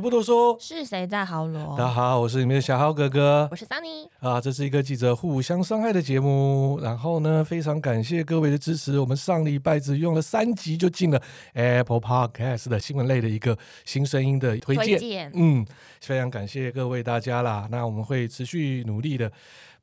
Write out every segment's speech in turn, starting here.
不多说，是谁在豪罗？大家好，我是你们的小豪哥哥，我是 Sunny 啊，这是一个记者互相伤害的节目。然后呢，非常感谢各位的支持。我们上礼拜只用了三集就进了 Apple Podcast 的新闻类的一个新声音的推荐。推荐嗯，非常感谢各位大家啦。那我们会持续努力的。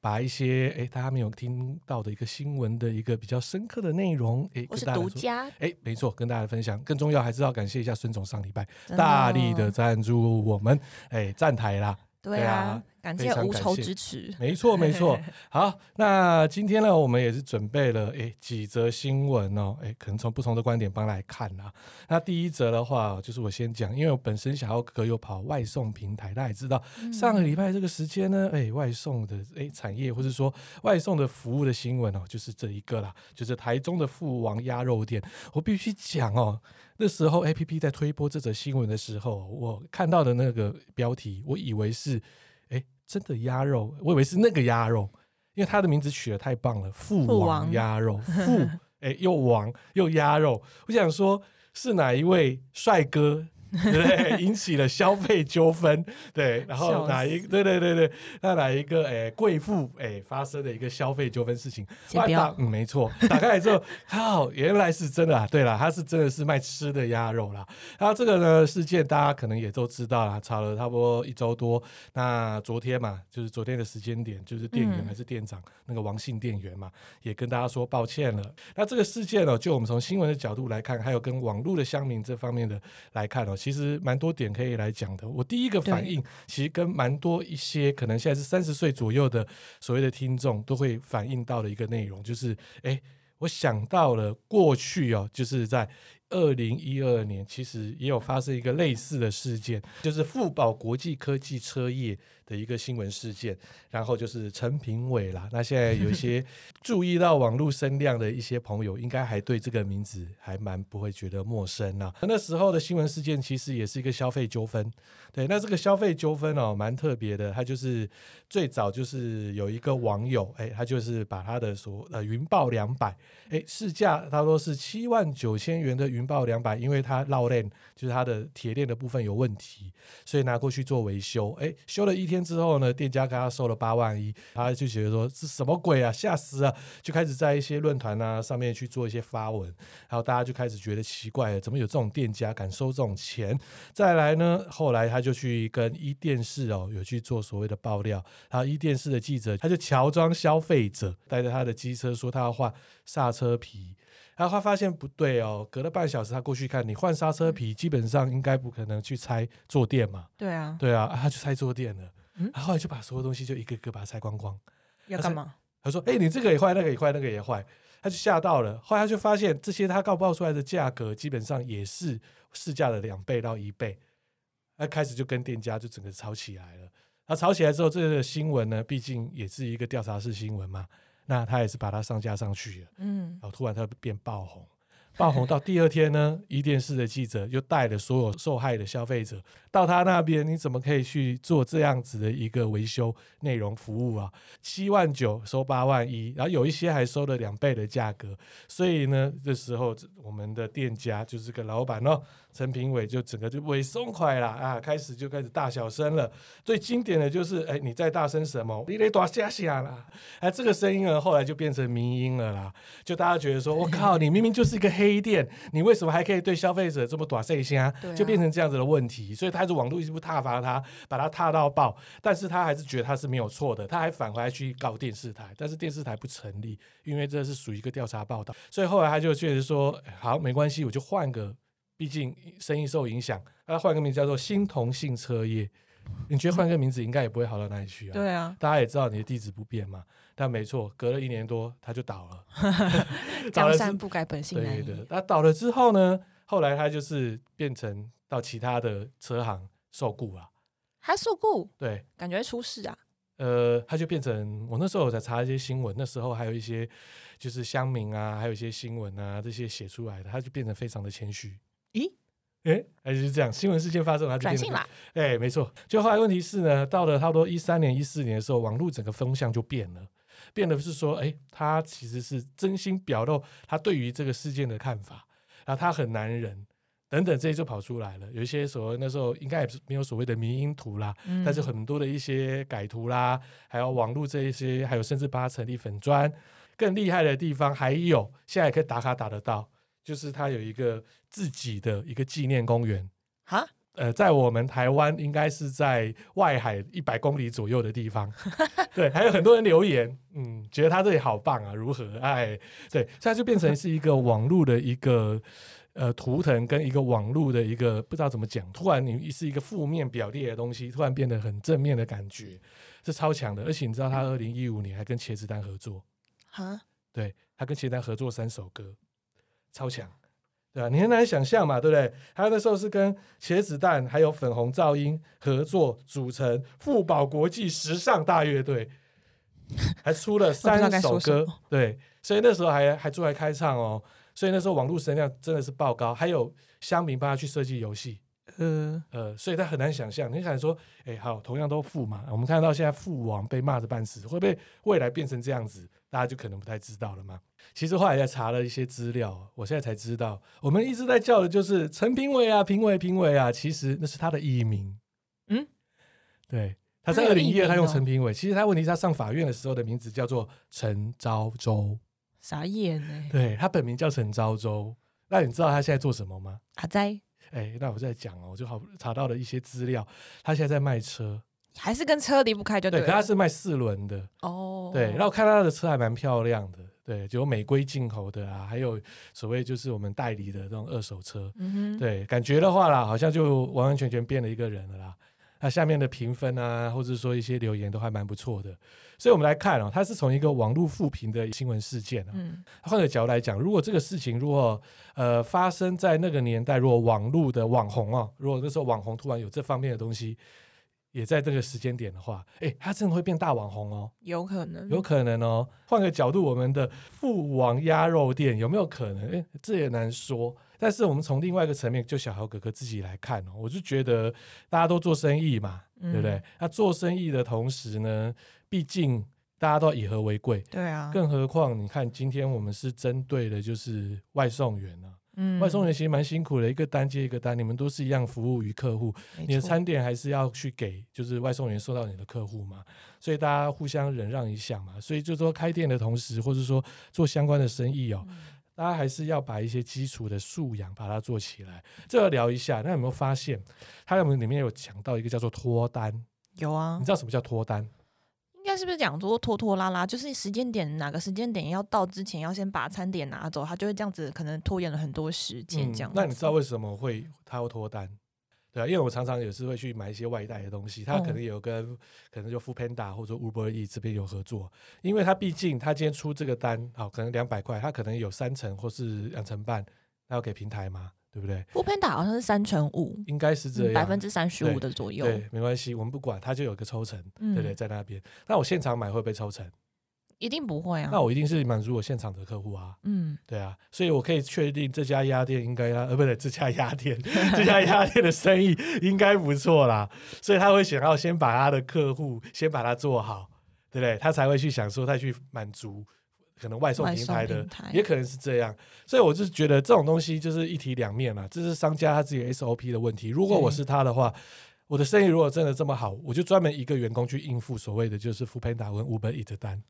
把一些哎，大家没有听到的一个新闻的一个比较深刻的内容，哎，我是独家，哎，没错，跟大家分享。更重要还是要感谢一下孙总上礼拜大力的赞助我们，哎，站台啦，对啊。感谢无酬支持，没错没错。好，那今天呢，我们也是准备了诶几则新闻哦，诶，可能从不同的观点帮来看啊。那第一则的话，就是我先讲，因为我本身想要哥哥又跑外送平台，大家也知道，上个礼拜这个时间呢，诶，外送的诶产业或者说外送的服务的新闻哦，就是这一个啦，就是台中的富王鸭肉店。我必须讲哦，那时候 APP 在推播这则新闻的时候，我看到的那个标题，我以为是。哎真的鸭肉，我以为是那个鸭肉，因为它的名字取得太棒了，父王鸭肉，父哎又王又鸭肉，我想说是哪一位帅哥？对，引起了消费纠纷。对，然后哪一对对对对，那哪一个诶贵妇诶发生的一个消费纠纷事情？先不要，嗯，没错。打开来之后，靠，原来是真的啊！对了，他是真的是卖吃的鸭肉啦。然后这个呢事件，大家可能也都知道啦，吵了差不多一周多。那昨天嘛，就是昨天的时间点，就是店员还是店长、嗯、那个王姓店员嘛，也跟大家说抱歉了。那这个事件呢，就我们从新闻的角度来看，还有跟网络的乡民这方面的来看哦。其实蛮多点可以来讲的。我第一个反应，其实跟蛮多一些可能现在是三十岁左右的所谓的听众都会反映到的一个内容，就是，哎，我想到了过去哦，就是在。二零一二年，其实也有发生一个类似的事件，就是富宝国际科技车业的一个新闻事件。然后就是陈平伟啦。那现在有一些 注意到网络声量的一些朋友，应该还对这个名字还蛮不会觉得陌生啊。那时候的新闻事件其实也是一个消费纠纷。对，那这个消费纠纷哦，蛮特别的。他就是最早就是有一个网友，哎，他就是把他的所呃云豹两百，哎，市价他说是七万九千元的云。云豹两百，因为它绕链就是它的铁链的部分有问题，所以拿过去做维修。哎，修了一天之后呢，店家给他收了八万一，他就觉得说是什么鬼啊，吓死了，就开始在一些论坛啊上面去做一些发文，然后大家就开始觉得奇怪了，怎么有这种店家敢收这种钱？再来呢，后来他就去跟一电视哦有去做所谓的爆料，然后一电视的记者他就乔装消费者，带着他的机车说他要换刹车皮。然后他发现不对哦，隔了半小时他过去看，你换刹车皮基本上应该不可能去拆坐垫嘛。对啊，对啊，啊他去拆坐垫了。嗯，然后来就把所有东西就一个个把它拆光光。要干嘛？他说：“哎，你这个也坏，那个也坏，那个也坏。”他就吓到了。后来他就发现这些他告报出来的价格基本上也是市价的两倍到一倍。他开始就跟店家就整个吵起来了。他吵起来之后，这个新闻呢，毕竟也是一个调查式新闻嘛。那他也是把它上架上去了，嗯，然后突然他变爆红，爆红到第二天呢，一电视的记者又带了所有受害的消费者到他那边，你怎么可以去做这样子的一个维修内容服务啊？七万九收八万一，然后有一些还收了两倍的价格，所以呢，这时候我们的店家就是个老板哦。陈评伟就整个就尾松快了啊，开始就开始大小声了。最经典的就是，哎，你在大声什么？你得多吓吓啦！哎，这个声音呢，后来就变成迷音了啦。就大家觉得说，我靠，你明明就是一个黑店，你为什么还可以对消费者这么大声啊？就变成这样子的问题。所以他是网络一直挞伐他，把他踏到爆，但是他还是觉得他是没有错的，他还返回来去告电视台，但是电视台不成立，因为这是属于一个调查报道。所以后来他就确实说，好，没关系，我就换个。毕竟生意受影响，他换个名字叫做新同性车业。你觉得换个名字应该也不会好到哪里去啊？对啊，大家也知道你的地址不变嘛。但没错，隔了一年多他就倒了。江山不改本性难移。对的，他倒了之后呢，后来他就是变成到其他的车行受雇了。还受雇？对，感觉出事啊。呃，他就变成我那时候我在查一些新闻，那时候还有一些就是乡民啊，还有一些新闻啊这些写出来的，他就变成非常的谦虚。咦，哎，还是这样？新闻事件发生，他就转性了。哎，没错。就后来问题是呢，到了差不多一三年、一四年的时候，网络整个风向就变了，变得是说，哎，他其实是真心表露他对于这个事件的看法，然后他很男人，等等这些就跑出来了。有一些所谓那时候应该也是没有所谓的迷因图啦，嗯、但是很多的一些改图啦，还有网络这一些，还有甚至帮他成立粉砖。更厉害的地方还有，现在也可以打卡打得到，就是他有一个自己的一个纪念公园哈，呃，在我们台湾应该是在外海一百公里左右的地方。对，还有很多人留言，嗯，觉得他这里好棒啊，如何？哎，对，现在就变成是一个网络的一个呃图腾跟一个网络的一个不知道怎么讲，突然你是一个负面表列的东西，突然变得很正面的感觉，是超强的。而且你知道他二零一五年还跟茄子蛋合作。哈，对，他跟茄子丹合作三首歌，超强，对啊？你很难想象嘛，对不对？还有那时候是跟茄子蛋还有粉红噪音合作组成富宝国际时尚大乐队，还出了 三首歌，对，所以那时候还还出来开唱哦，所以那时候网络声量真的是爆高，还有乡民帮他去设计游戏。呃呃，所以他很难想象，你想说，哎，好，同样都父嘛，我们看到现在父王被骂的半死，会不会未来变成这样子？大家就可能不太知道了嘛。其实后来在查了一些资料，我现在才知道，我们一直在叫的就是陈评伟啊，评委评委啊，其实那是他的艺名。嗯，对，他在二零一二他用陈评伟，其实他问题是他上法院的时候的名字叫做陈昭周，傻眼呢？对，他本名叫陈昭周，那你知道他现在做什么吗？阿在。哎，那我再讲哦，我就好查到了一些资料，他现在在卖车，还是跟车离不开就对。可，他是卖四轮的哦。对，然后看他的车还蛮漂亮的，对，就有美规进口的啊，还有所谓就是我们代理的这种二手车。嗯哼，对，感觉的话啦，好像就完完全全变了一个人了啦。那下面的评分啊，或者说一些留言都还蛮不错的。所以我们来看哦，它是从一个网络复评的新闻事件啊，嗯，换个角度来讲，如果这个事情如果呃发生在那个年代，如果网络的网红啊，如果那时候网红突然有这方面的东西，也在这个时间点的话，哎，他真的会变大网红哦，有可能，有可能哦。换个角度，我们的父王鸭肉店有没有可能？哎，这也难说。但是我们从另外一个层面，就小豪哥哥自己来看哦，我就觉得大家都做生意嘛，嗯、对不对？那做生意的同时呢，毕竟大家都以和为贵，对啊。更何况你看，今天我们是针对的就是外送员啊，嗯，外送员其实蛮辛苦的，一个单接一个单，你们都是一样服务于客户，你的餐点还是要去给，就是外送员送到你的客户嘛，所以大家互相忍让一下嘛。所以就说开店的同时，或者说做相关的生意哦。嗯大家还是要把一些基础的素养把它做起来，这要聊一下。那有没有发现，他们里面有讲到一个叫做脱单？有啊，你知道什么叫脱单？应该是不是讲说拖拖拉拉，就是时间点哪个时间点要到之前，要先把餐点拿走，他就会这样子，可能拖延了很多时间。这样、嗯，那你知道为什么会他要脱单？对啊，因为我常常也是会去买一些外带的东西，他可能有跟、嗯、可能就 Foodpanda 或者 Uber Eats 这边有合作，因为他毕竟他今天出这个单，好，可能两百块，他可能有三成或是两成半，他要给平台嘛，对不对？Foodpanda 好像是三成五，应该是这样，百分之三十五的左右。对，没关系，我们不管，他就有个抽成，对不对？在那边，那我现场买会不会抽成？一定不会啊！那我一定是满足我现场的客户啊。嗯，对啊，所以我可以确定这家鸭店应该啊，呃，不对，这家鸭店，这家鸭店的生意应该不错啦。所以他会想要先把他的客户先把它做好，对不对？他才会去想说再去满足可能外送平台的，台也可能是这样。所以我就觉得这种东西就是一体两面嘛，这是商家他自己 SOP 的问题。如果我是他的话，我的生意如果真的这么好，我就专门一个员工去应付所谓的就是 Foodpanda 跟 Uber Eats 的单。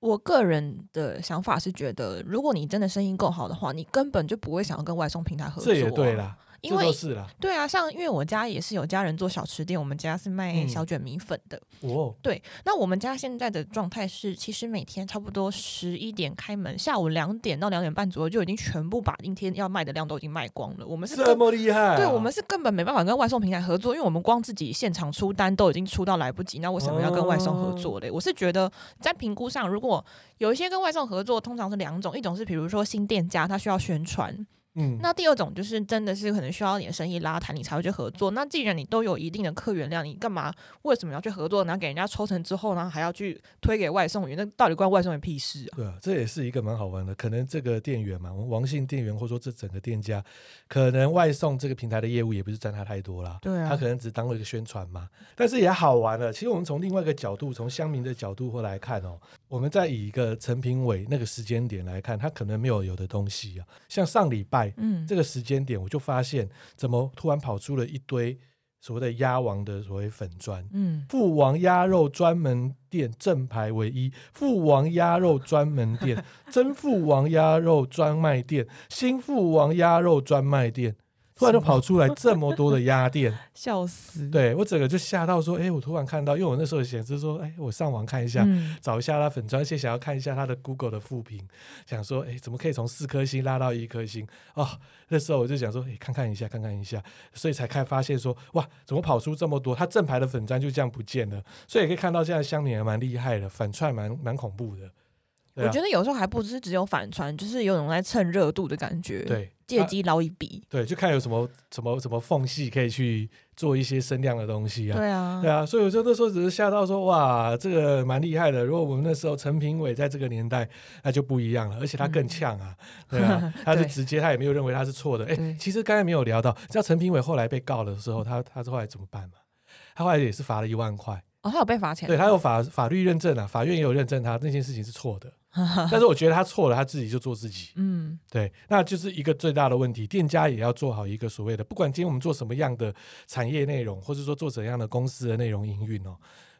我个人的想法是觉得，如果你真的生意够好的话，你根本就不会想要跟外送平台合作啊。这也对啦。因为是啦，对啊，像因为我家也是有家人做小吃店，我们家是卖小卷米粉的。嗯、哦，对，那我们家现在的状态是，其实每天差不多十一点开门，下午两点到两点半左右就已经全部把今天要卖的量都已经卖光了。我们是这么厉害、啊，对，我们是根本没办法跟外送平台合作，因为我们光自己现场出单都已经出到来不及，那为什么要跟外送合作嘞？哦、我是觉得在评估上，如果有一些跟外送合作，通常是两种，一种是比如说新店家，他需要宣传。嗯，那第二种就是真的是可能需要你的生意拉抬，你才会去合作。那既然你都有一定的客源量，你干嘛为什么要去合作？然后给人家抽成之后呢，还要去推给外送员？那到底关外送员屁事啊？对啊，这也是一个蛮好玩的。可能这个店员嘛，王姓店员或者说这整个店家，可能外送这个平台的业务也不是占他太多啦。对啊，他可能只当了一个宣传嘛。但是也好玩了。其实我们从另外一个角度，从乡民的角度或来看哦，我们再以一个陈评伟那个时间点来看，他可能没有有的东西啊，像上礼拜。害，嗯，这个时间点我就发现，怎么突然跑出了一堆所谓的鸭王的所谓粉砖，嗯，父王鸭肉专门店正牌唯一，父王鸭肉专门店，真父王鸭肉专卖店，新父王鸭肉专卖店。突然就跑出来这么多的鸭店，笑死！对我整个就吓到说，哎、欸，我突然看到，因为我那时候显示说，哎、欸，我上网看一下，嗯、找一下他粉专，而且想要看一下他的 Google 的负评，想说，哎、欸，怎么可以从四颗星拉到一颗星？哦，那时候我就想说，哎、欸，看看一下，看看一下，所以才看发现说，哇，怎么跑出这么多？他正牌的粉砖就这样不见了，所以也可以看到现在香民还蛮厉害的，反串蛮蛮恐怖的。啊、我觉得有时候还不是只有反串，就是有种在蹭热度的感觉。对。借机捞一笔、啊，对，就看有什么什么什么缝隙可以去做一些声量的东西啊。对啊，对啊，所以我就那时候只是吓到说，哇，这个蛮厉害的。如果我们那时候陈评委在这个年代，那就不一样了，而且他更呛啊，嗯、对啊，他是直接，他也没有认为他是错的。哎对，其实刚才没有聊到，知道陈评委后来被告的时候，他他是后来怎么办嘛？他后来也是罚了一万块。哦，他有被罚钱？对，他有法法律认证啊，法院也有认证他那件事情是错的。但是我觉得他错了，他自己就做自己。嗯，对，那就是一个最大的问题。店家也要做好一个所谓的，不管今天我们做什么样的产业内容，或者说做怎样的公司的内容营运哦，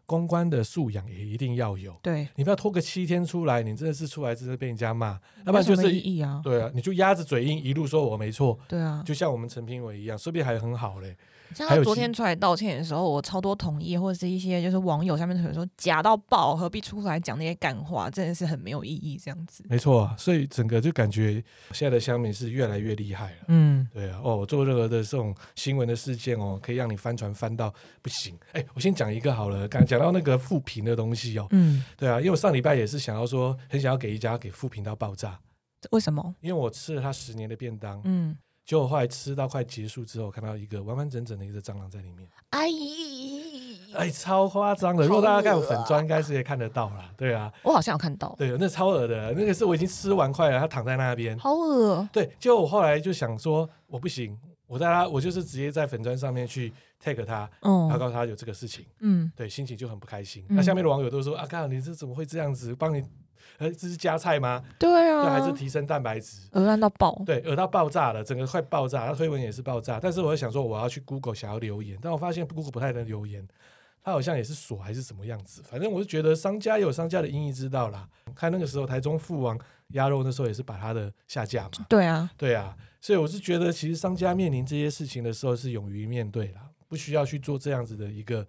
公关的素养也一定要有。对，你不要拖个七天出来，你真的是出来真的被人家骂，要不然就是意义啊。对啊，你就鸭子嘴硬一路说我没错。对啊，就像我们陈评委一样，说不定还很好嘞。像他昨天出来道歉的时候，我超多同意，或者是一些就是网友下面可能说假到爆，何必出来讲那些干话，真的是很没有意义这样子。没错啊，所以整个就感觉现在的乡民是越来越厉害了。嗯，对啊，哦，我做任何的这种新闻的事件哦，可以让你翻船翻到不行。哎，我先讲一个好了，刚讲到那个负评的东西哦，嗯，对啊，因为我上礼拜也是想要说，很想要给一家给负评到爆炸。为什么？因为我吃了他十年的便当，嗯。结果后来吃到快结束之后，看到一个完完整整的一只蟑螂在里面。哎，哎，超夸张的！如果大家看我粉砖，应该是也看得到啦。对啊，我好像有看到。对，那超恶的，那个是我已经吃完快了，它躺在那边，好恶。对，结果我后来就想说，我不行，我在他，我就是直接在粉砖上面去 tag 他，嗯，然后告诉他有这个事情，嗯，对，心情就很不开心。那下面的网友都说：“啊，看你这怎么会这样子？帮你。”呃，这是加菜吗？对啊，对，还是提升蛋白质？恶心到爆，对，恶到爆炸了，整个快爆炸。他推文也是爆炸，但是我想说，我要去 Google 想要留言，但我发现 Google 不太能留言，它好像也是锁还是什么样子。反正我是觉得商家有商家的因意之道啦。看那个时候台中父王鸭肉那时候也是把它的下架嘛。对啊，对啊，所以我是觉得，其实商家面临这些事情的时候是勇于面对啦，不需要去做这样子的一个。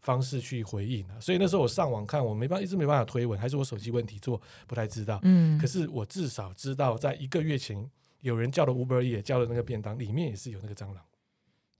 方式去回应啊，所以那时候我上网看，我没办法，一直没办法推文，还是我手机问题做不太知道。嗯，可是我至少知道，在一个月前有人叫了 Uber 也叫了那个便当里面也是有那个蟑螂。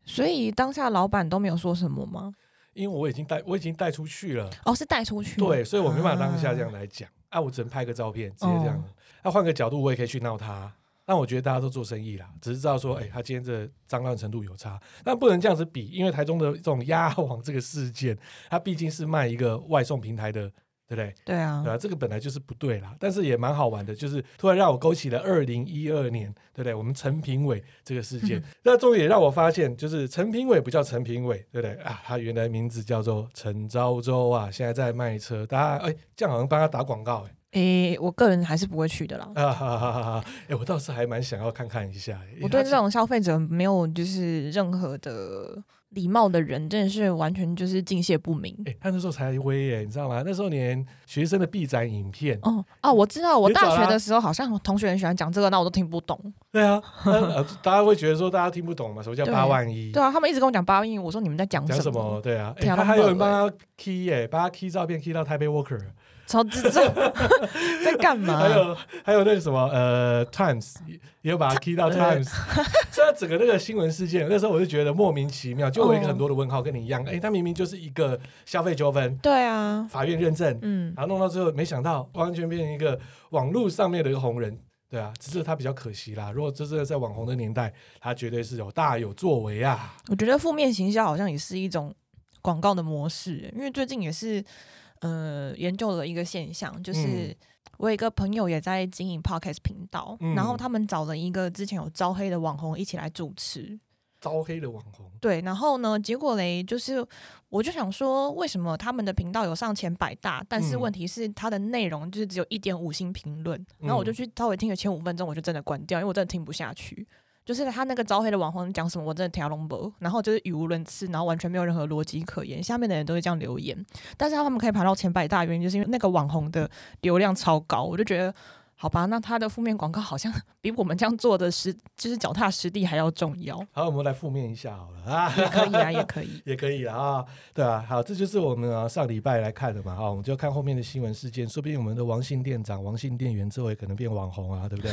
所以当下老板都没有说什么吗？因为我已经带我已经带出去了。哦，是带出去。对，所以我没办法当下这样来讲啊，啊，我只能拍个照片，直接这样。那换、哦啊、个角度，我也可以去闹他。但我觉得大家都做生意啦，只是知道说，哎、欸，他今天这脏乱程度有差，但不能这样子比，因为台中的这种鸭 王这个事件，它毕竟是卖一个外送平台的，对不对？对啊，对啊，这个本来就是不对啦，但是也蛮好玩的，就是突然让我勾起了二零一二年，对不对？我们陈评伟这个事件，那终于也让我发现，就是陈评伟不叫陈评伟，对不对啊？他原来名字叫做陈昭州啊，现在在卖车，大家哎，这样好像帮他打广告哎。诶、欸，我个人还是不会去的啦。啊哈哈哈！哎，我倒是还蛮想要看看一下。我对这种消费者没有就是任何的礼貌的人，真的是完全就是敬谢不明。哎、欸，他那时候才威耶，你知道吗？那时候连学生的毕展影片哦哦，我知道，我大学的时候好像同学很喜欢讲这个，那我都听不懂。对啊，大家会觉得说大家听不懂嘛？什么叫八万一？对啊，他们一直跟我讲八万一，我说你们在讲什,什么？对啊，他、欸、还有人帮他 key 耶，帮他 key 照片 key 到台北 Walker。超智障，在干嘛？还有还有那个什么呃，Times 也有把它 key 到 Times，所以整个那个新闻事件，那时候我就觉得莫名其妙，就我一个很多的问号，跟你一样，哎、欸，他明明就是一个消费纠纷，对啊，法院认证，嗯，然后弄到最后，没想到完全变成一个网络上面的一个红人，对啊，只是他比较可惜啦。如果这是在网红的年代，他绝对是有大有作为啊。我觉得负面行销好像也是一种广告的模式，因为最近也是。呃，研究了一个现象，就是我有一个朋友也在经营 podcast 频道，嗯、然后他们找了一个之前有招黑的网红一起来主持，招黑的网红。对，然后呢，结果嘞，就是我就想说，为什么他们的频道有上前百大，但是问题是它的内容就是只有一点五星评论，嗯、然后我就去稍微听了前五分钟，我就真的关掉，因为我真的听不下去。就是他那个招黑的网红讲什么，我真的听不懂，然后就是语无伦次，然后完全没有任何逻辑可言。下面的人都会这样留言，但是他们可以排到前百大，原因就是因为那个网红的流量超高，我就觉得。好吧，那他的负面广告好像 比我们这样做的实就是脚踏实地还要重要。好，我们来负面一下好了啊，也可以啊，也可以，也可以啊，对啊，好，这就是我们啊上礼拜来看的嘛，啊，我们就看后面的新闻事件，说不定我们的王姓店长、王姓店员之后也可能变网红啊，对不对？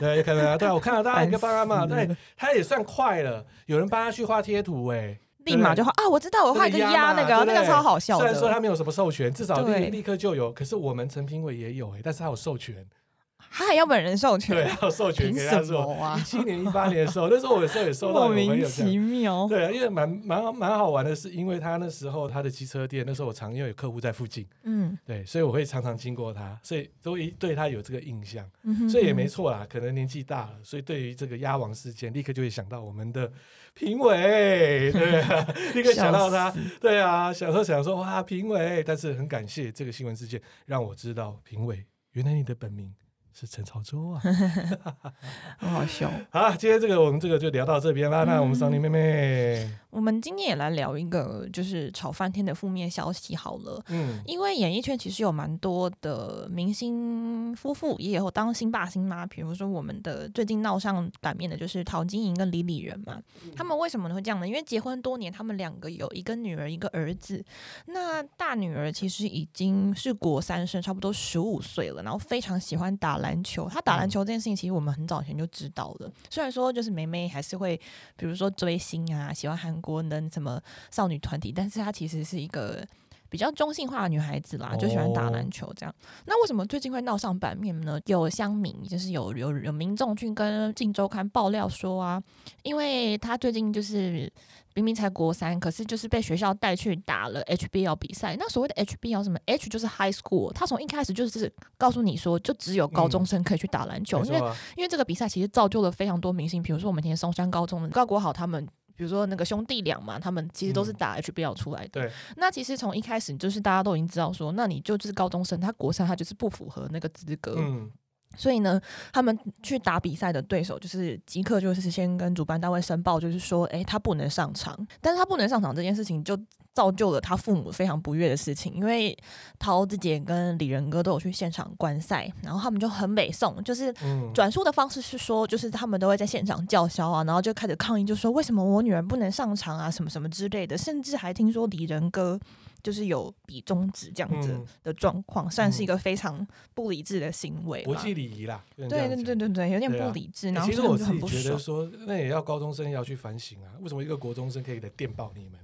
对，也可能啊，对啊，我看到大家一个帮他嘛，对，他也算快了，有人帮他去画贴图，哎，立马就画啊，我知道，我画一个鸭那个，那个超好笑。虽然说他没有什么授权，至少立立刻就有，可是我们陈评伟也有哎，但是他有授权。他还要本人授权，对，要授权给他做。一七年、一八年的时候，那时候我 有时候也收到莫名其妙。对啊，因为蛮蛮蛮好玩的是，因为他那时候他的机车店，那时候我常因为有客户在附近，嗯，对，所以我会常常经过他，所以都一对他有这个印象，嗯、哼哼所以也没错啦。可能年纪大了，所以对于这个鸭王事件，立刻就会想到我们的评委，对啊，立刻想到他，对啊，小时候想说哇，评委，但是很感谢这个新闻事件，让我知道评委原来你的本名。是陈朝洲啊，很好笑。好，今天这个我们这个就聊到这边啦。嗯、那我们桑尼妹妹，我们今天也来聊一个就是炒翻天的负面消息好了。嗯，因为演艺圈其实有蛮多的明星夫妇也有当星爸星妈，比如说我们的最近闹上版面的就是陶晶莹跟李李仁嘛。嗯、他们为什么会这样呢？因为结婚多年，他们两个有一个女儿一个儿子。那大女儿其实已经是国三生，差不多十五岁了，然后非常喜欢打篮。篮球，他打篮球这件事情，其实我们很早前就知道了。虽然说就是梅梅还是会，比如说追星啊，喜欢韩国的什么少女团体，但是她其实是一个比较中性化的女孩子啦，就喜欢打篮球这样。那为什么最近会闹上版面呢？有乡民就是有有有民众去跟《镜周刊》爆料说啊，因为他最近就是。明明才国三，可是就是被学校带去打了 HBL 比赛。那所谓的 HBL 什么？H 就是 High School，他从一开始就是告诉你说，就只有高中生可以去打篮球，嗯、因为因为这个比赛其实造就了非常多明星，比如说我们以前松山高中的高国豪他们，比如说那个兄弟俩嘛，他们其实都是打 HBL 出来的。嗯、对，那其实从一开始就是大家都已经知道说，那你就是高中生，他国三他就是不符合那个资格。嗯。所以呢，他们去打比赛的对手就是即刻就是先跟主办单位申报，就是说，诶，他不能上场。但是他不能上场这件事情，就造就了他父母非常不悦的事情。因为陶子姐跟李仁哥都有去现场观赛，然后他们就很北宋，就是转述的方式是说，就是他们都会在现场叫嚣啊，然后就开始抗议，就说为什么我女儿不能上场啊，什么什么之类的，甚至还听说李仁哥。就是有比中指这样子的状况，嗯、算是一个非常不理智的行为。国际礼仪啦，对对对对对，有点不理智。啊、然后其实我自己觉得说，那也要高中生要去反省啊，为什么一个国中生可以来电报你们？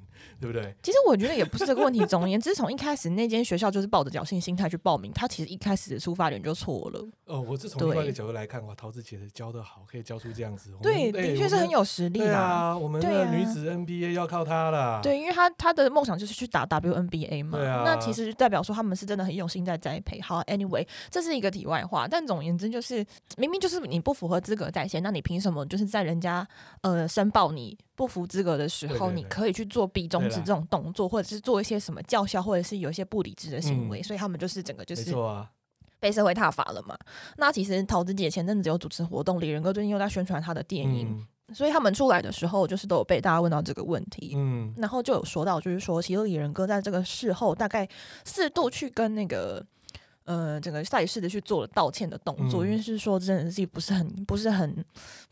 对不对？其实我觉得也不是这个问题。总而言之，从一开始那间学校就是抱着侥幸心态去报名，他其实一开始的出发点就错了。哦，我是从另外一个角度来看，哇，桃子姐的教的好，可以教出这样子。对，的确是很有实力啦。啊，我们的女子 NBA 要靠她啦。对，因为她她的梦想就是去打 WNBA 嘛。对啊。那其实代表说他们是真的很用心在栽培。好，Anyway，这是一个题外话。但总而言之，就是明明就是你不符合资格在先，那你凭什么就是在人家呃申报你不服资格的时候，你可以去做比中指这种动作？或者是做一些什么叫嚣，或者是有一些不理智的行为，嗯、所以他们就是整个就是被社会踏伐了嘛。啊、那其实桃子姐前阵子有主持活动，李仁哥最近又在宣传他的电影，嗯、所以他们出来的时候，就是都有被大家问到这个问题。嗯，然后就有说到，就是说，其实李仁哥在这个事后大概四度去跟那个。呃，整个赛事的去做了道歉的动作，嗯、因为是说真的是不是很不是很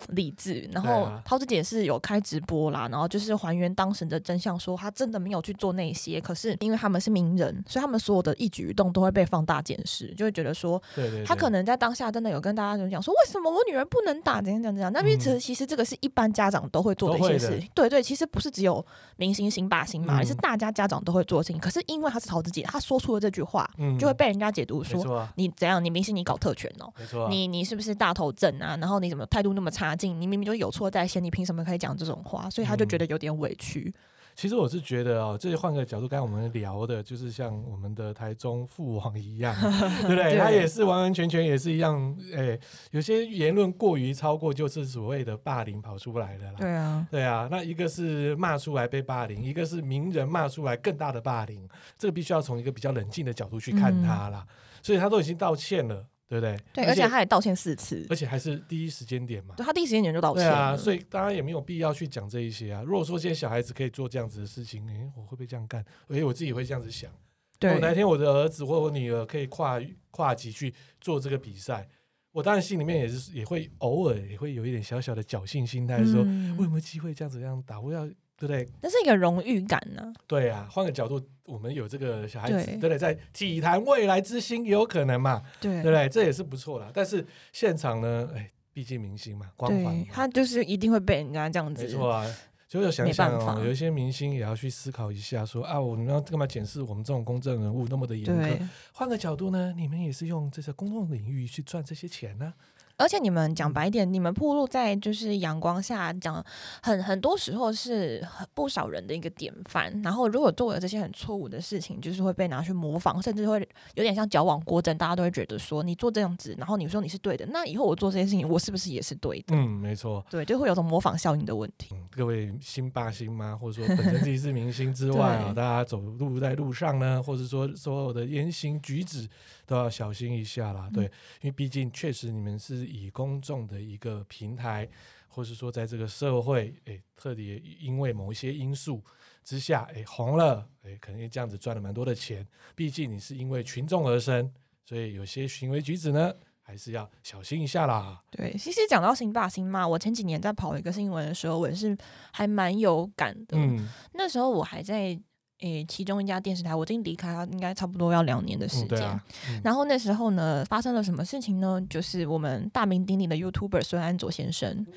理智。然后陶子姐是有开直播啦，然后就是还原当时的真相，说她真的没有去做那些。可是因为他们是名人，所以他们所有的一举一动都会被放大检视，就会觉得说，他可能在当下真的有跟大家讲说，为什么我女儿不能打，怎样怎样怎样。那边其实其实这个是一般家长都会做的一些事情，对对，其实不是只有明星星爸星妈，而是大家家长都会做的事情。可是因为她是陶子姐，她说出了这句话，就会被人家解读。说、啊、你怎样？你明星你搞特权哦？没错、啊，你你是不是大头症啊？然后你怎么态度那么差劲？你明明就有错在先，你凭什么可以讲这种话？所以他就觉得有点委屈。其实我是觉得哦，这里换个角度，刚才我们聊的，就是像我们的台中父王一样，对不对？他也是完完全全也是一样，哎，有些言论过于超过，就是所谓的霸凌跑出来的啦。对啊，对啊，那一个是骂出来被霸凌，一个是名人骂出来更大的霸凌，这个必须要从一个比较冷静的角度去看他啦。嗯、所以他都已经道歉了。对不对？对，而且他也道歉四次，而且还是第一时间点嘛。对，他第一时间点就道歉。对啊，所以当然也没有必要去讲这一些啊。如果说现在小孩子可以做这样子的事情，诶，我会不会这样干？诶，我自己会这样子想。对，哪天我的儿子或我女儿可以跨跨级去做这个比赛，我当然心里面也是也会偶尔也会有一点小小的侥幸心态，说我有没有机会这样子这样打？我要。对不对？那是一个荣誉感呢、啊。对啊，换个角度，我们有这个小孩子，对不对？在体坛未来之星也有可能嘛？对，对不对？这也是不错啦。但是现场呢，哎，毕竟明星嘛，光环，他就是一定会被人家这样子。没错啊，就有想想哦，有一些明星也要去思考一下说，说啊，我们要干嘛检视我们这种公众人物那么的严格？换个角度呢，你们也是用这些公众领域去赚这些钱呢、啊。而且你们讲白一点，你们铺路在就是阳光下，讲很很多时候是很不少人的一个典范。然后如果做了这些很错误的事情，就是会被拿去模仿，甚至会有点像矫枉过正。大家都会觉得说你做这样子，然后你说你是对的，那以后我做这些事情，我是不是也是对的？嗯，没错，对，就会有种模仿效应的问题。嗯、各位星爸星妈，或者说本身自己是明星之外啊，大家走路在路上呢，或者说所有的言行举止都要小心一下啦。对，嗯、因为毕竟确实你们是以公众。的一个平台，或是说在这个社会，诶，特别因为某一些因素之下，诶，红了，诶，可能也这样子赚了蛮多的钱。毕竟你是因为群众而生，所以有些行为举止呢，还是要小心一下啦。对，其实讲到新爸新妈，我前几年在跑一个新闻的时候，我也是还蛮有感的。嗯，那时候我还在。诶，其中一家电视台，我已经离开，应该差不多要两年的时间。嗯啊嗯、然后那时候呢，发生了什么事情呢？就是我们大名鼎鼎的 YouTuber 孙安佐先生，嗯、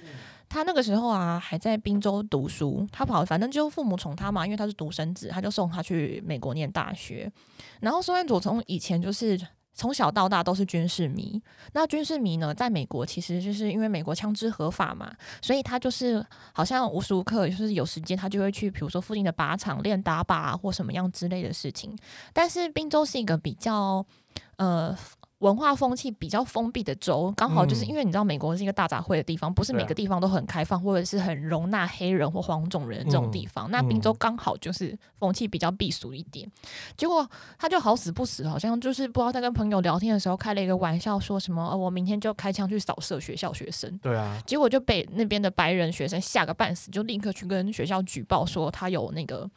他那个时候啊还在滨州读书，他跑，反正就父母宠他嘛，因为他是独生子，他就送他去美国念大学。然后孙安佐从以前就是。从小到大都是军事迷，那军事迷呢，在美国其实就是因为美国枪支合法嘛，所以他就是好像无时无刻就是有时间他就会去，比如说附近的靶场练打靶或什么样之类的事情。但是宾州是一个比较呃。文化风气比较封闭的州，刚好就是因为你知道美国是一个大杂烩的地方，不是每个地方都很开放，或者是很容纳黑人或黄种人这种地方。那宾州刚好就是风气比较避俗一点。结果他就好死不死，好像就是不知道在跟朋友聊天的时候开了一个玩笑，说什么、哦、我明天就开枪去扫射学校学生。对啊，结果就被那边的白人学生吓个半死，就立刻去跟学校举报说他有那个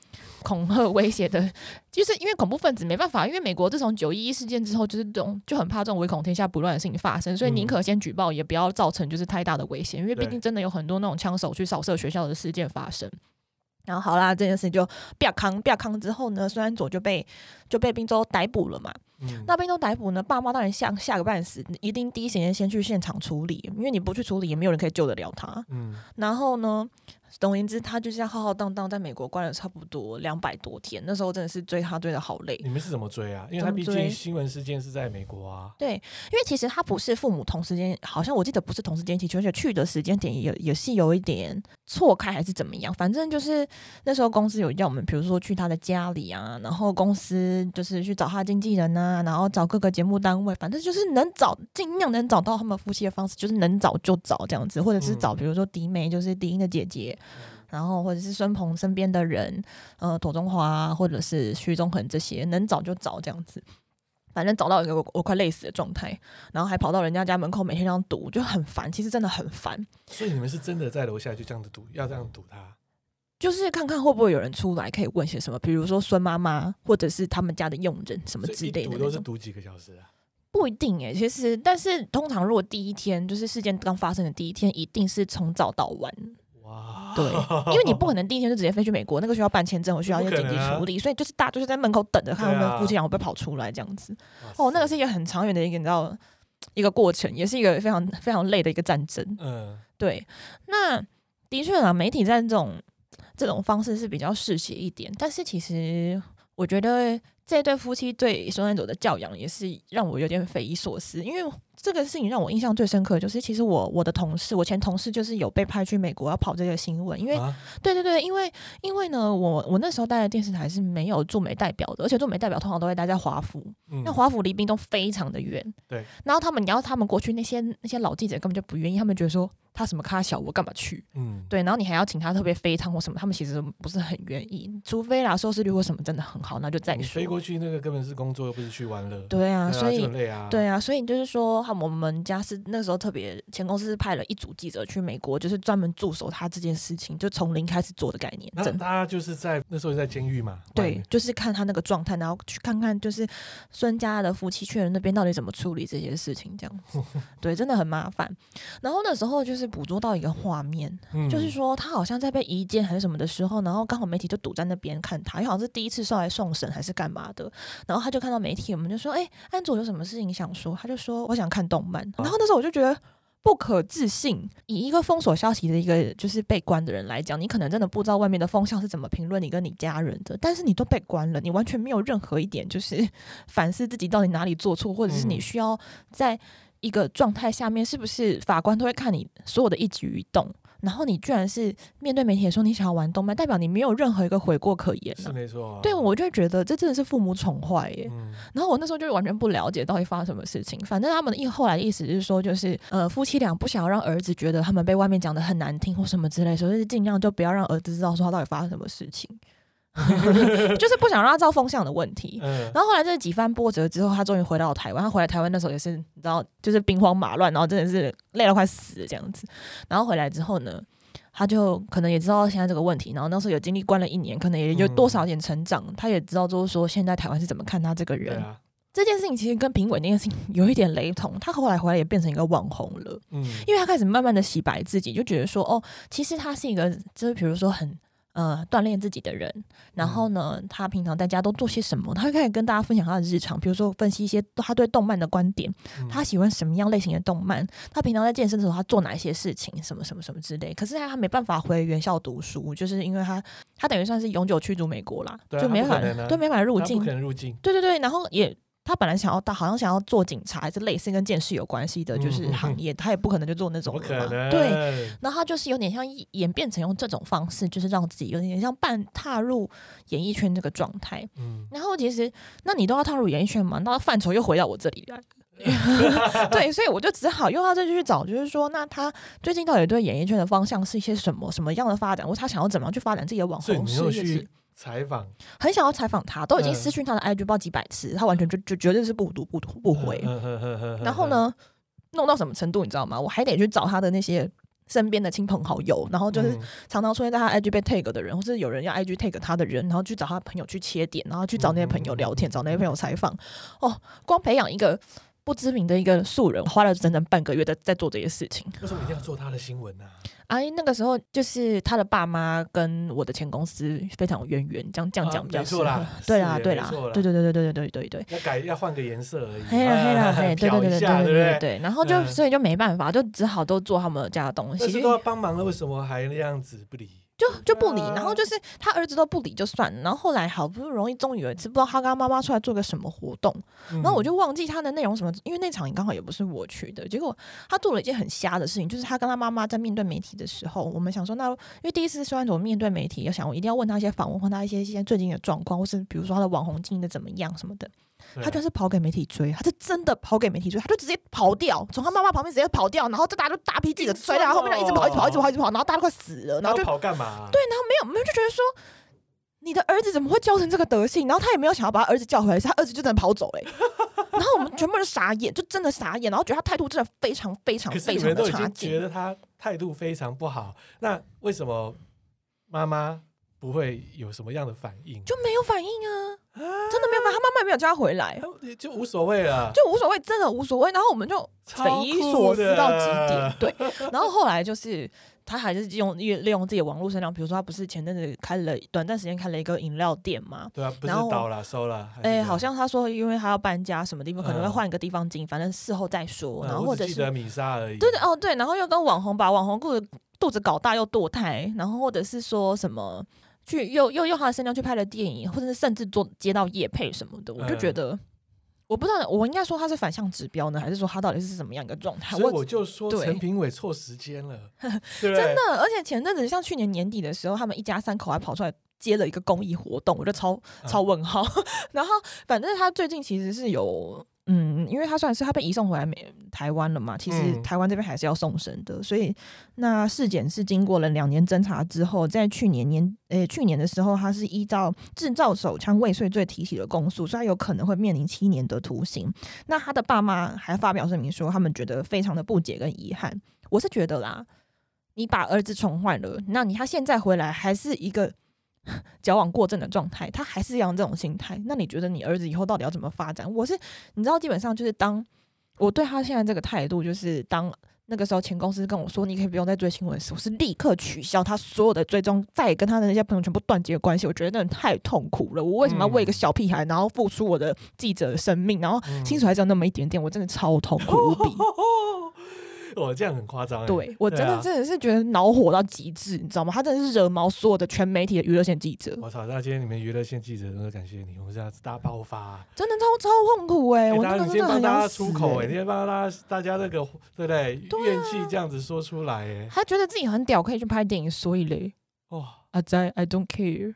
恐吓威胁的，就是因为恐怖分子没办法，因为美国自从九一一事件之后，就是这种就很。怕这种唯恐天下不乱的事情发生，所以宁可先举报，也不要造成就是太大的危险，因为毕竟真的有很多那种枪手去扫射学校的事件发生。然后好啦，这件事情就比较康，比较康之后呢，孙安佐就被就被宾州逮捕了嘛。嗯、那宾州逮捕呢，爸妈当然吓吓个半死，一定第一时间先去现场处理，因为你不去处理，也没有人可以救得了他。嗯，然后呢？总而言之，他就这样浩浩荡荡在美国关了差不多两百多天。那时候真的是追他追的好累。你们是怎么追啊？因为他毕竟新闻事件是在美国啊。对，因为其实他不是父母同时间，好像我记得不是同时间起，而且去的时间点也也是有一点错开还是怎么样。反正就是那时候公司有叫我们，比如说去他的家里啊，然后公司就是去找他的经纪人啊，然后找各个节目单位，反正就是能找尽量能找到他们夫妻的方式，就是能找就找这样子，或者是找比如说迪梅，就是迪英的姐姐。然后或者是孙鹏身边的人，呃，庹中华或者是徐宗恒这些，能找就找这样子，反正找到一个我，我快累死的状态，然后还跑到人家家门口每天这样堵，就很烦。其实真的很烦。所以你们是真的在楼下就这样子堵，要这样堵他，就是看看会不会有人出来可以问些什么，比如说孙妈妈或者是他们家的佣人什么之类的。堵都是堵几个小时啊？不一定哎，其实但是通常如果第一天就是事件刚发生的第一天，一定是从早到晚。哇，对，因为你不可能第一天就直接飞去美国，那个需要办签证，我需要一些紧急处理，啊、所以就是大家就是在门口等着看他们夫妻俩会不会跑出来这样子。啊、哦，那个是一个很长远的一个你知道一个过程，也是一个非常非常累的一个战争。嗯，对。那的确啊，媒体在这种这种方式是比较嗜血一点，但是其实我觉得这对夫妻对孙安佐的教养也是让我有点匪夷所思，因为。这个事情让我印象最深刻的就是，其实我我的同事，我前同事就是有被派去美国要跑这个新闻，因为、啊、对对对，因为因为呢，我我那时候待的电视台是没有驻美代表的，而且驻美代表通常都会待在华府，嗯、那华府离冰都非常的远，对，然后他们你要他们过去，那些那些老记者根本就不愿意，他们觉得说。他什么咖小，我干嘛去？嗯，对，然后你还要请他特别飞一趟或什么，他们其实不是很愿意，除非啦收视率或什么真的很好，那就再说。去那个根本是工作，又不是去玩乐。对啊，所以累啊，对啊，所以就是说，我们家是那时候特别前公司是派了一组记者去美国，就是专门驻守他这件事情，就从零开始做的概念。那他就是在那时候在监狱嘛？对，就是看他那个状态，然后去看看就是孙家的夫妻确认那边到底怎么处理这些事情，这样子。对，真的很麻烦。然后那时候就是捕捉到一个。画面、嗯、就是说，他好像在被移监还是什么的时候，然后刚好媒体就堵在那边看他，因为好像是第一次上来送审还是干嘛的，然后他就看到媒体，我们就说：“哎、欸，安卓有什么事情想说？”他就说：“我想看动漫。”然后那时候我就觉得不可置信，以一个封锁消息的一个就是被关的人来讲，你可能真的不知道外面的风向是怎么评论你跟你家人的，但是你都被关了，你完全没有任何一点就是 反思自己到底哪里做错，或者是你需要在。一个状态下面，是不是法官都会看你所有的一举一动？然后你居然是面对媒体说你想要玩动漫，代表你没有任何一个悔过可言、啊。是没错、啊。对，我就觉得这真的是父母宠坏耶。嗯、然后我那时候就完全不了解到底发生什么事情。反正他们的意后来的意思是说，就是呃夫妻俩不想要让儿子觉得他们被外面讲得很难听或什么之类，所以是尽量就不要让儿子知道说他到底发生什么事情。就是不想让他造风向的问题，然后后来这几番波折之后，他终于回到台湾。他回来台湾那时候也是，你知道，就是兵荒马乱，然后真的是累到快死了这样子。然后回来之后呢，他就可能也知道现在这个问题，然后那时候有经历关了一年，可能也有多少点成长，他也知道就是说现在台湾是怎么看他这个人。这件事情其实跟评委那件事情有一点雷同，他后来回来也变成一个网红了，嗯，因为他开始慢慢的洗白自己，就觉得说哦，其实他是一个，就是比如说很。呃，锻炼自己的人，然后呢，他平常在家都做些什么？他会开始跟大家分享他的日常，比如说分析一些他对动漫的观点，他喜欢什么样类型的动漫，他平常在健身的时候他做哪一些事情，什么什么什么之类。可是他没办法回原校读书，就是因为他他等于算是永久驱逐美国啦，啊、就没法都没法入境，入境。对对对，然后也。他本来想要，他好像想要做警察，还是类似跟鉴识有关系的，就是行业，他也不可能就做那种的嘛。对，然后他就是有点像演变成用这种方式，就是让自己有点像半踏入演艺圈这个状态。嗯，然后其实，那你都要踏入演艺圈嘛，那范畴又回到我这里来。对，所以我就只好又要再去找，就是说，那他最近到底对演艺圈的方向是一些什么什么样的发展，或他想要怎么样去发展自己的网红事业？采访很想要采访他，都已经私讯他的 IG 不知道几百次，他完全就就绝对是不读不读不回。然后呢，弄到什么程度你知道吗？我还得去找他的那些身边的亲朋好友，然后就是常常出现在他 IG 被 tag 的人，或是有人要 IG tag 他的人，然后去找他朋友去切点，然后去找那些朋友聊天，找那些朋友采访。哦，光培养一个不知名的一个素人，花了整整半个月在在做这些事情。为什么一定要做他的新闻呢？哎，那个时候就是他的爸妈跟我的前公司非常有渊源，这样这样讲比较适合。对啦，对啦，对对对对对对对对。要改要换个颜色而已。黑了黑了黑，对对对对对对对。然后就所以就没办法，就只好都做他们家的东西。其实都要帮忙了，为什么还那样子不理？就就不理，然后就是他儿子都不理就算了，然后后来好不容易终于有一次，不知道他跟他妈妈出来做个什么活动，然后我就忘记他的内容什么，因为那场刚好也不是我去的，结果他做了一件很瞎的事情，就是他跟他妈妈在面对媒体的时候，我们想说那因为第一次虽然我面对媒体，要想我一定要问他一些访问，问他一些一些最近的状况，或是比如说他的网红经营的怎么样什么的。他就是跑给媒体追，他是真的跑给媒体追，他就直接跑掉，从他妈妈旁边直接跑掉，然后这大家都大批记者追他后面，一直跑，一直跑，一直跑，一直跑，然后大家都快死了，然后就跑干嘛？对，然后没有没有就觉得说，你的儿子怎么会教成这个德性？然后他也没有想要把他儿子叫回来，他儿子就真的跑走了。然后我们全部人傻眼，就真的傻眼，然后觉得他态度真的非常非常非常的差劲，觉得他态度非常不好。那为什么妈妈不会有什么样的反应？就没有反应啊。真的没有反应，他妈妈也没有叫他回来，就无所谓了，就无所谓，真的无所谓。然后我们就匪夷所思到极点，对。然后后来就是他还是用利利用自己的网络声量，比如说他不是前阵子开了短暂时间开了一个饮料店嘛？对啊，不是倒了收了？哎，好像他说因为他要搬家，什么地方可能会换一个地方经营，反正事后再说。然后或者是米莎而已。对对哦对，然后又跟网红把网红肚子肚子搞大又堕胎，然后或者是说什么。去又又用他的声量去拍了电影，或者是甚至做接到夜配什么的，我就觉得。嗯我不知道，我应该说他是反向指标呢，还是说他到底是什么样一个状态？所以我就说陈评委错时间了，真的。而且前阵子像去年年底的时候，他们一家三口还跑出来接了一个公益活动，我就超超问号。啊、然后反正他最近其实是有。嗯，因为他算是他被移送回来美台湾了嘛，其实台湾这边还是要送审的，嗯、所以那事检是经过了两年侦查之后，在去年年呃、欸、去年的时候，他是依照制造手枪未遂罪提起了公诉，所以他有可能会面临七年的徒刑。那他的爸妈还发表声明说，他们觉得非常的不解跟遗憾。我是觉得啦，你把儿子宠坏了，那你他现在回来还是一个。矫枉过正的状态，他还是一样这种心态。那你觉得你儿子以后到底要怎么发展？我是你知道，基本上就是当我对他现在这个态度，就是当那个时候前公司跟我说你可以不用再追新闻的时候，我是立刻取消他所有的追踪，再也跟他的那些朋友全部断绝关系。我觉得那人太痛苦了。我为什么要为一个小屁孩，然后付出我的记者的生命，然后薪水还只有那么一点点？我真的超痛苦无比。我这样很夸张，对我真的真的是觉得恼火到极致，你知道吗？他真的是惹毛所有的全媒体的娱乐线记者。我操！那今天你们娱乐线记者真的感谢你，我们这样子大爆发、啊，真的超超痛苦哎、欸！我真的真的很想死、欸。出口哎、欸，你先帮大家大家那个对不对？怨气、啊、这样子说出来哎、欸，他觉得自己很屌，可以去拍电影，所以嘞，哇！阿仔，I don't care。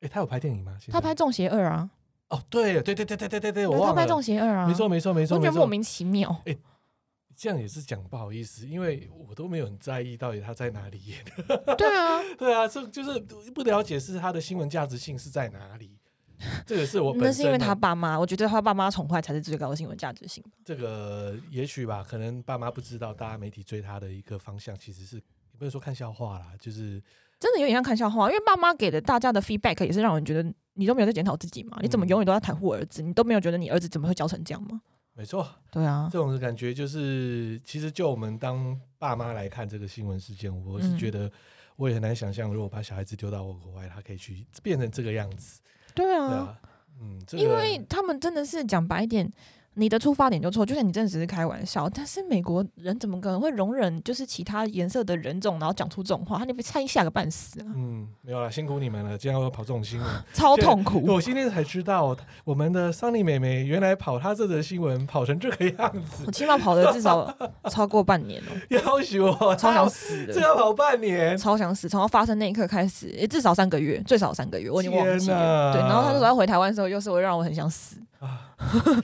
哎、欸，他有拍电影吗？他拍《中邪二》啊。哦，对对对对对对对对，我忘了。他拍《中邪二》啊，没错没错没错，我觉得莫名其妙。哎、欸。这样也是讲不好意思，因为我都没有很在意到底他在哪里演。对啊，对啊，这就是不了解是他的新闻价值性是在哪里。这个是我本身，那是因为他爸妈，我觉得他爸妈宠坏才是最高的新闻价值性。这个也许吧，可能爸妈不知道，大家媒体追他的一个方向其实是，也不能说看笑话啦，就是真的有点像看笑话，因为爸妈给的大家的 feedback 也是让人觉得你都没有在检讨自己嘛，你怎么永远都在袒护儿子，你都没有觉得你儿子怎么会教成这样吗？没错，对啊，这种感觉就是，其实就我们当爸妈来看这个新闻事件，我是觉得我也很难想象，如果把小孩子丢到国外，他可以去变成这个样子。对啊，对啊，嗯，这个、因为他们真的是讲白一点。你的出发点就错，就算你真的只是开玩笑，但是美国人怎么可能会容忍就是其他颜色的人种，然后讲出这种话？他那边猜吓个半死啊！嗯，没有了，辛苦你们了，竟然会跑这种新闻，超痛苦。我今天才知道，我们的桑尼妹妹原来跑她这则新闻跑成这个样子，我起码跑了至少超过半年哦，要死我，超想死的，这要跑半年，超想死，从发生那一刻开始，也至少三个月，最少三个月，我已经忘记了。对，然后他那时候要回台湾的时候，又是会让我很想死。啊，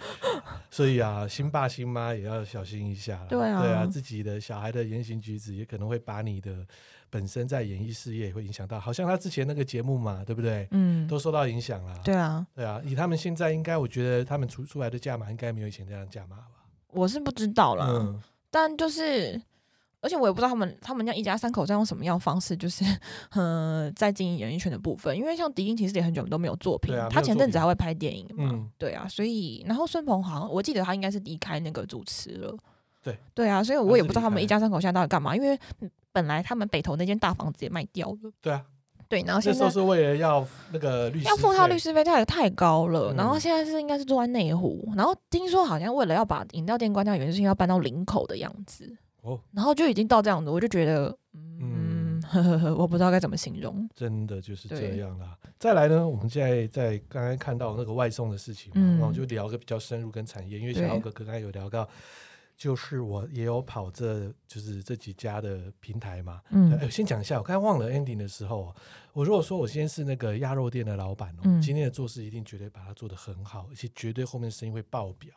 所以啊，新爸新妈也要小心一下了。对啊，对啊，自己的小孩的言行举止也可能会把你的本身在演艺事业也会影响到。好像他之前那个节目嘛，对不对？嗯，都受到影响了。对啊，对啊，以他们现在应该，我觉得他们出出来的价码应该没有以前这样价码吧？我是不知道啦，嗯，但就是。而且我也不知道他们他们家一家三口在用什么样的方式，就是嗯，在经营演艺圈的部分。因为像迪英其实也很久都没有作品，啊、他前阵子还会拍电影嘛，嗯、对啊，所以然后孙鹏好像我记得他应该是离开那个主持了，对对啊，所以我也不知道他们一家三口现在到底干嘛。因为本来他们北投那间大房子也卖掉了，对啊，对，然后现在那时候是为了要那个律师要付他律师费太太高了，嗯、然后现在是应该是住在内湖，然后听说好像为了要把饮料店关掉，原因是要搬到林口的样子。哦，然后就已经到这样子，我就觉得，嗯，呵呵呵，我不知道该怎么形容，真的就是这样啦。再来呢，我们现在在刚刚看到那个外送的事情嘛，然后、嗯、就聊个比较深入跟产业，因为小奥哥哥刚才有聊到，就是我也有跑这就是这几家的平台嘛。嗯，先讲一下，我刚才忘了 ending 的时候，我如果说我今天是那个鸭肉店的老板哦，嗯、今天的做事一定绝对把它做得很好，而且绝对后面生意会爆表。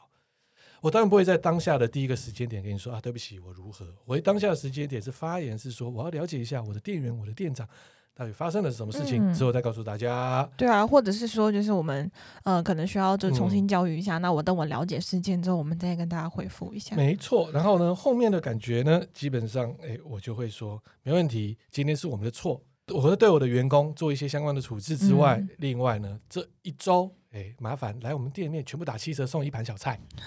我当然不会在当下的第一个时间点跟你说啊，对不起，我如何？我当下的时间点是发言，是说我要了解一下我的店员、我的店长到底发生了什么事情，嗯、之后再告诉大家。对啊，或者是说，就是我们呃，可能需要就重新教育一下。嗯、那我等我了解事件之后，我们再跟大家回复一下。没错，然后呢，后面的感觉呢，基本上，哎，我就会说没问题，今天是我们的错，我会对我的员工做一些相关的处置之外，嗯、另外呢，这一周。哎，麻烦来我们店面，全部打七折送一盘小菜，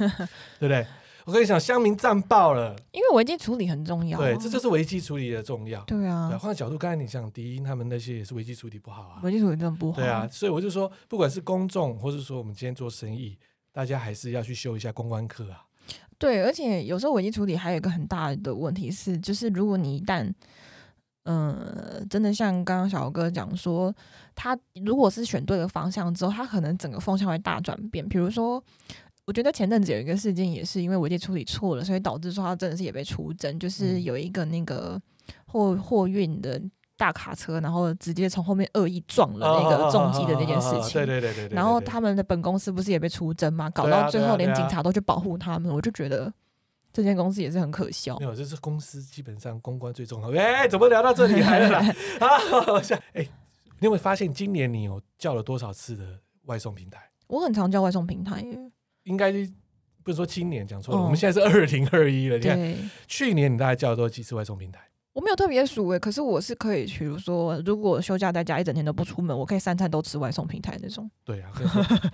对不对？我跟你讲，乡民战爆了，因为危机处理很重要。对，这就是危机处理的重要。对啊，换个角度，刚才你讲迪英他们那些也是危机处理不好啊，危机处理真的不好。对啊，所以我就说，不管是公众，或是说我们今天做生意，大家还是要去修一下公关课啊。对，而且有时候危机处理还有一个很大的问题是，就是如果你一旦嗯，真的像刚刚小哥讲说，他如果是选对了方向之后，他可能整个风向会大转变。比如说，我觉得前阵子有一个事件，也是因为违建处理错了，所以导致说他真的是也被出征，就是有一个那个货货运的大卡车，然后直接从后面恶意撞了那个重机的那件事情。对对对这间公司也是很可笑。没有，就是公司基本上公关最重要。哎，怎么聊到这里来了啦？啊，哎，你有没有发现今年你有叫了多少次的外送平台？我很常叫外送平台耶。应该不是说今年讲错了，哦、我们现在是二零二一了。你看，去年你大概叫了多少几次外送平台？我没有特别数诶，可是我是可以，比如说，如果休假在家一整天都不出门，我可以三餐都吃外送平台那种。对啊，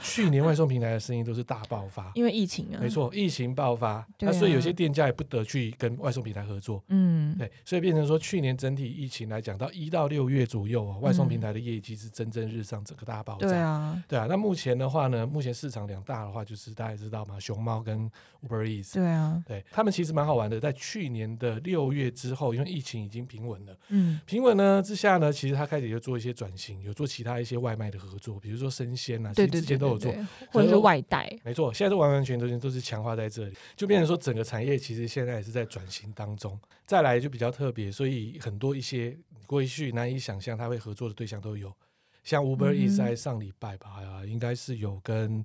去年外送平台的生意都是大爆发，因为疫情啊。没错，疫情爆发，那、啊、所以有些店家也不得去跟外送平台合作。嗯，对，所以变成说，去年整体疫情来讲，到一到六月左右啊，外送平台的业绩是蒸蒸日上，整个大爆炸。对啊，对啊。那目前的话呢，目前市场两大的话，就是大家知道嘛，熊猫跟 Uber Eats。对啊，对他们其实蛮好玩的，在去年的六月之后，因为疫情已经平稳了。嗯，平稳呢之下呢，其实他开始就做一些转型，有做其他一些外卖的合作，比如说生鲜啊，其实之前都有做，或者是外带。没错，现在都完完全全都是强化在这里，就变成说整个产业其实现在也是在转型当中。再来就比较特别，所以很多一些过去难以想象他会合作的对象都有，像 Uber Eats 在上礼拜吧，嗯、应该是有跟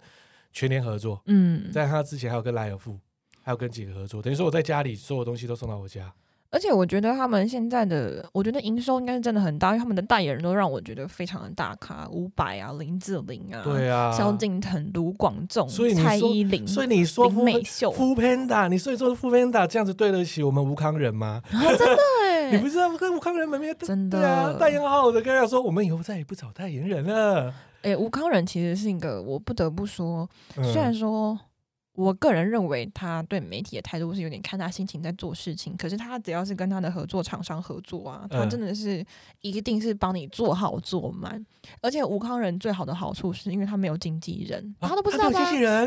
全联合作，嗯，在他之前还有跟莱尔富，还有跟几个合作，等于说我在家里所有东西都送到我家。而且我觉得他们现在的，我觉得营收应该是真的很大，因为他们的代言人都让我觉得非常的大咖，伍佰啊、林志玲啊，对啊，萧敬腾、卢广仲、所以蔡依林，所以你说林美秀、foodpanda，你所以说 foodpanda 这样子对得起我们吴康人吗？啊、真的哎，你不知道跟吴康人门面真的对啊，代言好好的，跟他说我们以后再也不找代言人了。哎，吴康人其实是一个，我不得不说，嗯、虽然说。我个人认为他对媒体的态度是有点看他心情在做事情，可是他只要是跟他的合作厂商合作啊，他真的是一定是帮你做好做满。而且吴康仁最好的好处是因为他没有经纪人，他都不知道吗？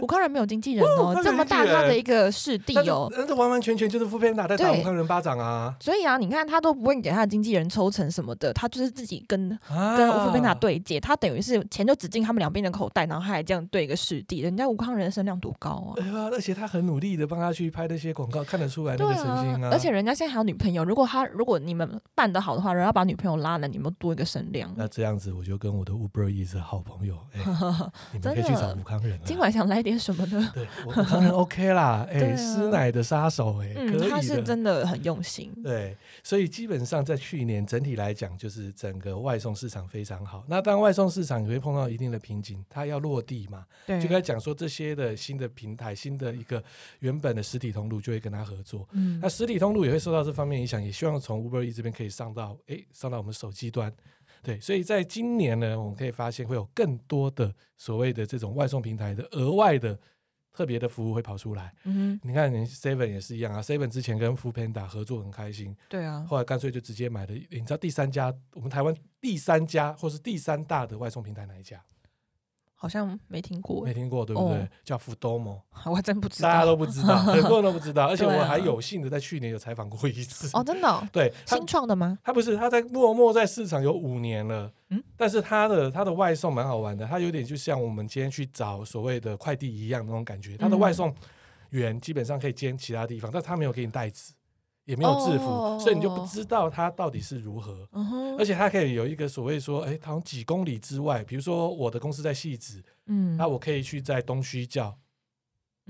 吴康仁没有经纪人哦，这么大他的一个势地哦，那这完完全全就是 foodpanda 在打吴康仁巴掌啊。所以啊，你看他都不会给他的经纪人抽成什么的，他就是自己跟跟 foodpanda 对接，他等于是钱就只进他们两边的口袋，然后他还这样对一个势地，人家吴康仁的声量多高啊！而且他很努力的帮他去拍那些广告，看得出来那个诚心啊。而且人家现在还有女朋友，如果他如果你们办得好的话，人家把女朋友拉了，你们多一个声量。那这样子，我就跟我的 Uber Eats 好朋友，哎，你们可以去找吴康仁。今晚想来点什么呢？对，吴康仁 OK 啦，哎，师奶的杀手，哎，可以，他是真的很用心。对，所以基本上在去年整体来讲，就是整个外送市场非常好。那当外送市场也会碰到一定的瓶颈，它要落地嘛，对，就该讲说这些的新的平台，新的。一个原本的实体通路就会跟它合作，嗯，那实体通路也会受到这方面影响，也希望从 Uber Eats 这边可以上到，哎，上到我们手机端，对，所以在今年呢，我们可以发现会有更多的所谓的这种外送平台的额外的特别的服务会跑出来，嗯，你看，你 Seven 也是一样啊，Seven 之前跟 Foodpanda 合作很开心，对啊，后来干脆就直接买了，你知道第三家，我们台湾第三家或是第三大的外送平台哪一家？好像没听过，没听过，对不对？哦、叫 Foodomo，我还真不知道，大家都不知道，很多人都不知道。而且我还有幸的在去年有采访过一次。哦，真的、哦？对，新创的吗？他不是，他在默默在市场有五年了。嗯，但是它的它的外送蛮好玩的，它有点就像我们今天去找所谓的快递一样那种感觉。它的外送员基本上可以兼其他地方，嗯、但他没有给你袋子。也没有制服，哦、所以你就不知道它到底是如何。嗯、而且它可以有一个所谓说，哎，它从几公里之外，比如说我的公司在戏子，嗯，那我可以去在东区叫，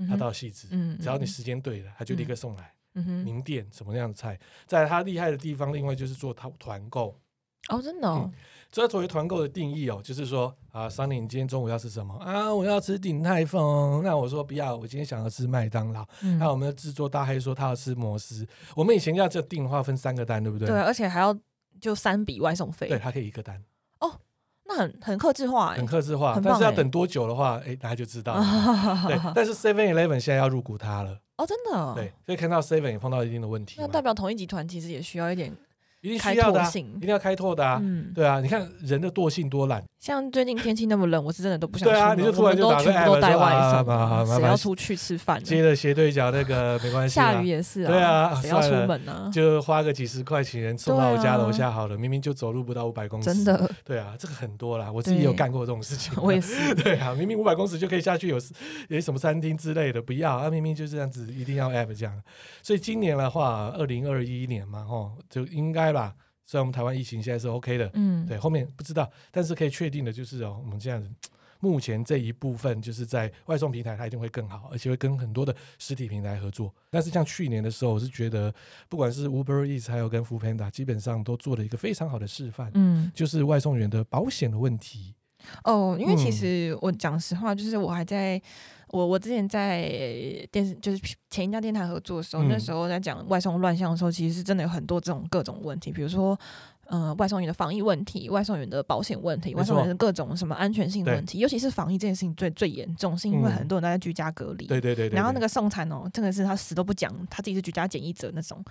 他到戏子，嗯，只要你时间对了，他就立刻送来。嗯哼，名店什么样的菜，在他厉害的地方，另外就是做团团购。哦，真的哦。嗯这作为团购的定义哦，就是说啊，桑尼，你今天中午要吃什么啊？我要吃鼎泰丰。那我说不要，我今天想要吃麦当劳。那、我们的制作大黑说他要吃摩斯。我们以前要这订的话，分三个单，对不对？对，而且还要就三笔外送费。对，他可以一个单。哦，那很很克制化，很克制化。但是要等多久的话，哎，大家就知道了。对，但是 Seven Eleven 现在要入股它了。哦，真的、哦。对，所以看到 Seven 也碰到一定的问题。那代表同一集团其实也需要一点。一定需要的、一定要开拓的啊。嗯，对啊，你看人的惰性多懒。像最近天气那么冷，我是真的都不想出门。对啊，你就突然就打个 app 都带外送，谁要出去吃饭？接了斜对角那个没关系，下雨也是啊。对啊，谁要出门呢？就花个几十块请人送到我家楼下好了，明明就走路不到五百公尺。真的。对啊，这个很多啦，我自己有干过这种事情。我也是。对啊，明明五百公尺就可以下去，有有什么餐厅之类的，不要啊，明明就这样子，一定要 app 这样。所以今年的话，二零二一年嘛，吼，就应该吧。虽然我们台湾疫情现在是 OK 的，嗯，对，后面不知道，但是可以确定的就是哦，我们这样子，目前这一部分就是在外送平台，它一定会更好，而且会跟很多的实体平台合作。但是像去年的时候，我是觉得，不管是 Uber Eats 还有跟 Foodpanda，基本上都做了一个非常好的示范，嗯，就是外送员的保险的问题。哦，因为其实我讲实话，就是我还在。我我之前在电视就是前一家电台合作的时候，嗯、那时候在讲外送乱象的时候，其实是真的有很多这种各种问题，比如说。呃，外送员的防疫问题，外送员的保险问题，外送员的各种什么安全性问题，尤其是防疫这件事情最最严重，是因为很多人都在居家隔离。对对对。然后那个送餐哦，真的是他死都不讲，他自己是居家检疫者那种。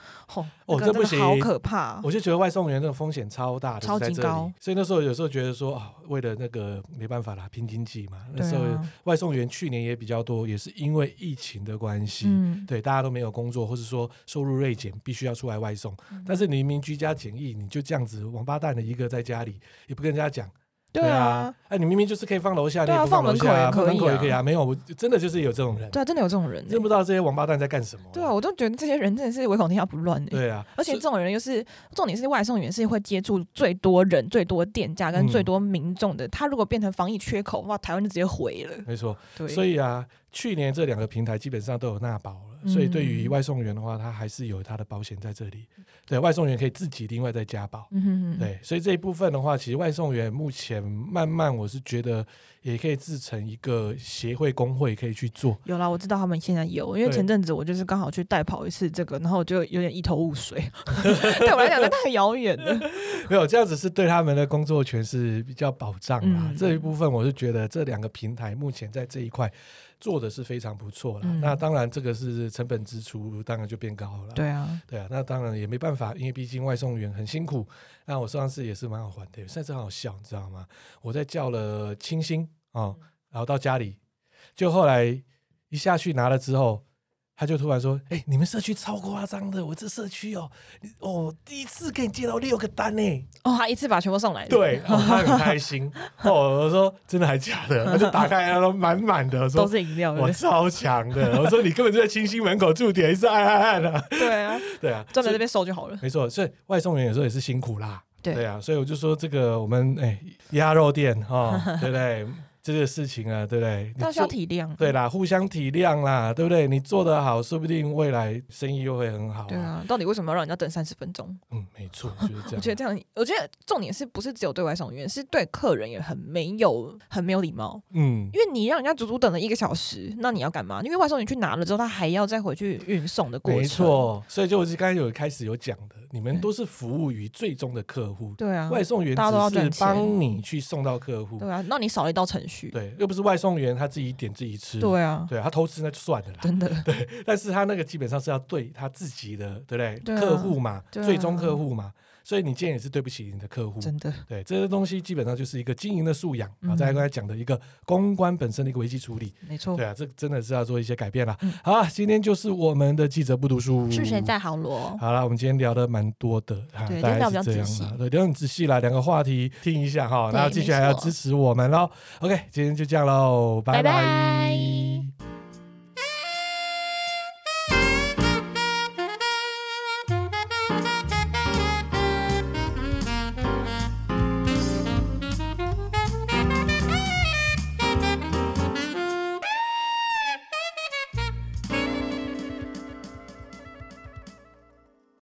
哦，这不行，好可怕。我就觉得外送员这个风险超大的，超级高。所以那时候有时候觉得说啊，为了那个没办法啦，拼经济嘛。那时候外送员去年也比较多，也是因为疫情的关系，对大家都没有工作，或者说收入锐减，必须要出来外送。但是你明明居家检疫，你就这样子王八蛋的。一个在家里也不跟人家讲，对啊，哎，你明明就是可以放楼下，你也不放楼下，放门口也可以啊，没有，我真的就是有这种人，对啊，真的有这种人，认不到这些王八蛋在干什么，对啊，我都觉得这些人真的是唯恐天下不乱，对啊，而且这种人又是重点是外送员是会接触最多人、最多店家跟最多民众的，他如果变成防疫缺口的话，台湾就直接毁了，没错，对，所以啊，去年这两个平台基本上都有纳保了，所以对于外送员的话，他还是有他的保险在这里。对，外送员可以自己另外再加保，嗯对，所以这一部分的话，其实外送员目前慢慢，我是觉得也可以自成一个协会工会可以去做。有啦，我知道他们现在有，因为前阵子我就是刚好去代跑一次这个，然后我就有点一头雾水，对我来讲，那太遥远了。没有这样子是对他们的工作权是比较保障啦。嗯、这一部分我是觉得这两个平台目前在这一块。做的是非常不错了，嗯、那当然这个是成本支出，当然就变高了。对啊，对啊，那当然也没办法，因为毕竟外送员很辛苦。那我上次也是蛮好玩的，甚至很好笑，你知道吗？我在叫了清新啊、哦，然后到家里，就后来一下去拿了之后。他就突然说：“哎、欸，你们社区超夸张的，我这社区哦，哦，第一次给你接到六个单呢。哦，他一次把全部送来。对，哦、他很开心。哦，我说真的还假的？他就打开，然后满满的，说都是饮料。我超强的。我说你根本就在清新门口驻点，一直按按按的。对啊，对啊，站在这边收就好了。没错，所以外送员有时候也是辛苦啦。对，对啊，所以我就说这个我们哎鸭肉店哈，对不对？”这个事情啊，对不对？都需要体谅，对啦，互相体谅啦，对不对？你做得好，说不定未来生意又会很好啊。对啊，到底为什么要让人家等三十分钟？嗯，没错，就是这样。我觉得这样，我觉得重点是不是只有对外送员，是对客人也很没有、很没有礼貌。嗯，因为你让人家足足等了一个小时，那你要干嘛？因为外送员去拿了之后，他还要再回去运送的过程。没错，所以就我刚才有开始有讲的，你们都是服务于最终的客户。对啊，外送员只是帮你去送到客户。对啊，那你少了一道程序。对，又不是外。送员他自己点自己吃，对啊，对啊，他偷吃那就算了啦，真的，对，但是他那个基本上是要对他自己的，对不对？对啊，客户嘛，啊，最终客户嘛。所以你今天也是对不起你的客户，真的。对，这些东西基本上就是一个经营的素养啊，再来刚才讲的一个公关本身的一个危机处理，没错。对啊，这真的是要做一些改变了。好啊，今天就是我们的记者不读书，是谁在好罗？好了，我们今天聊的蛮多的，对，大概是这样的，对，聊很仔细了，两个话题听一下哈，然后继续还要支持我们喽。OK，今天就这样喽，拜拜。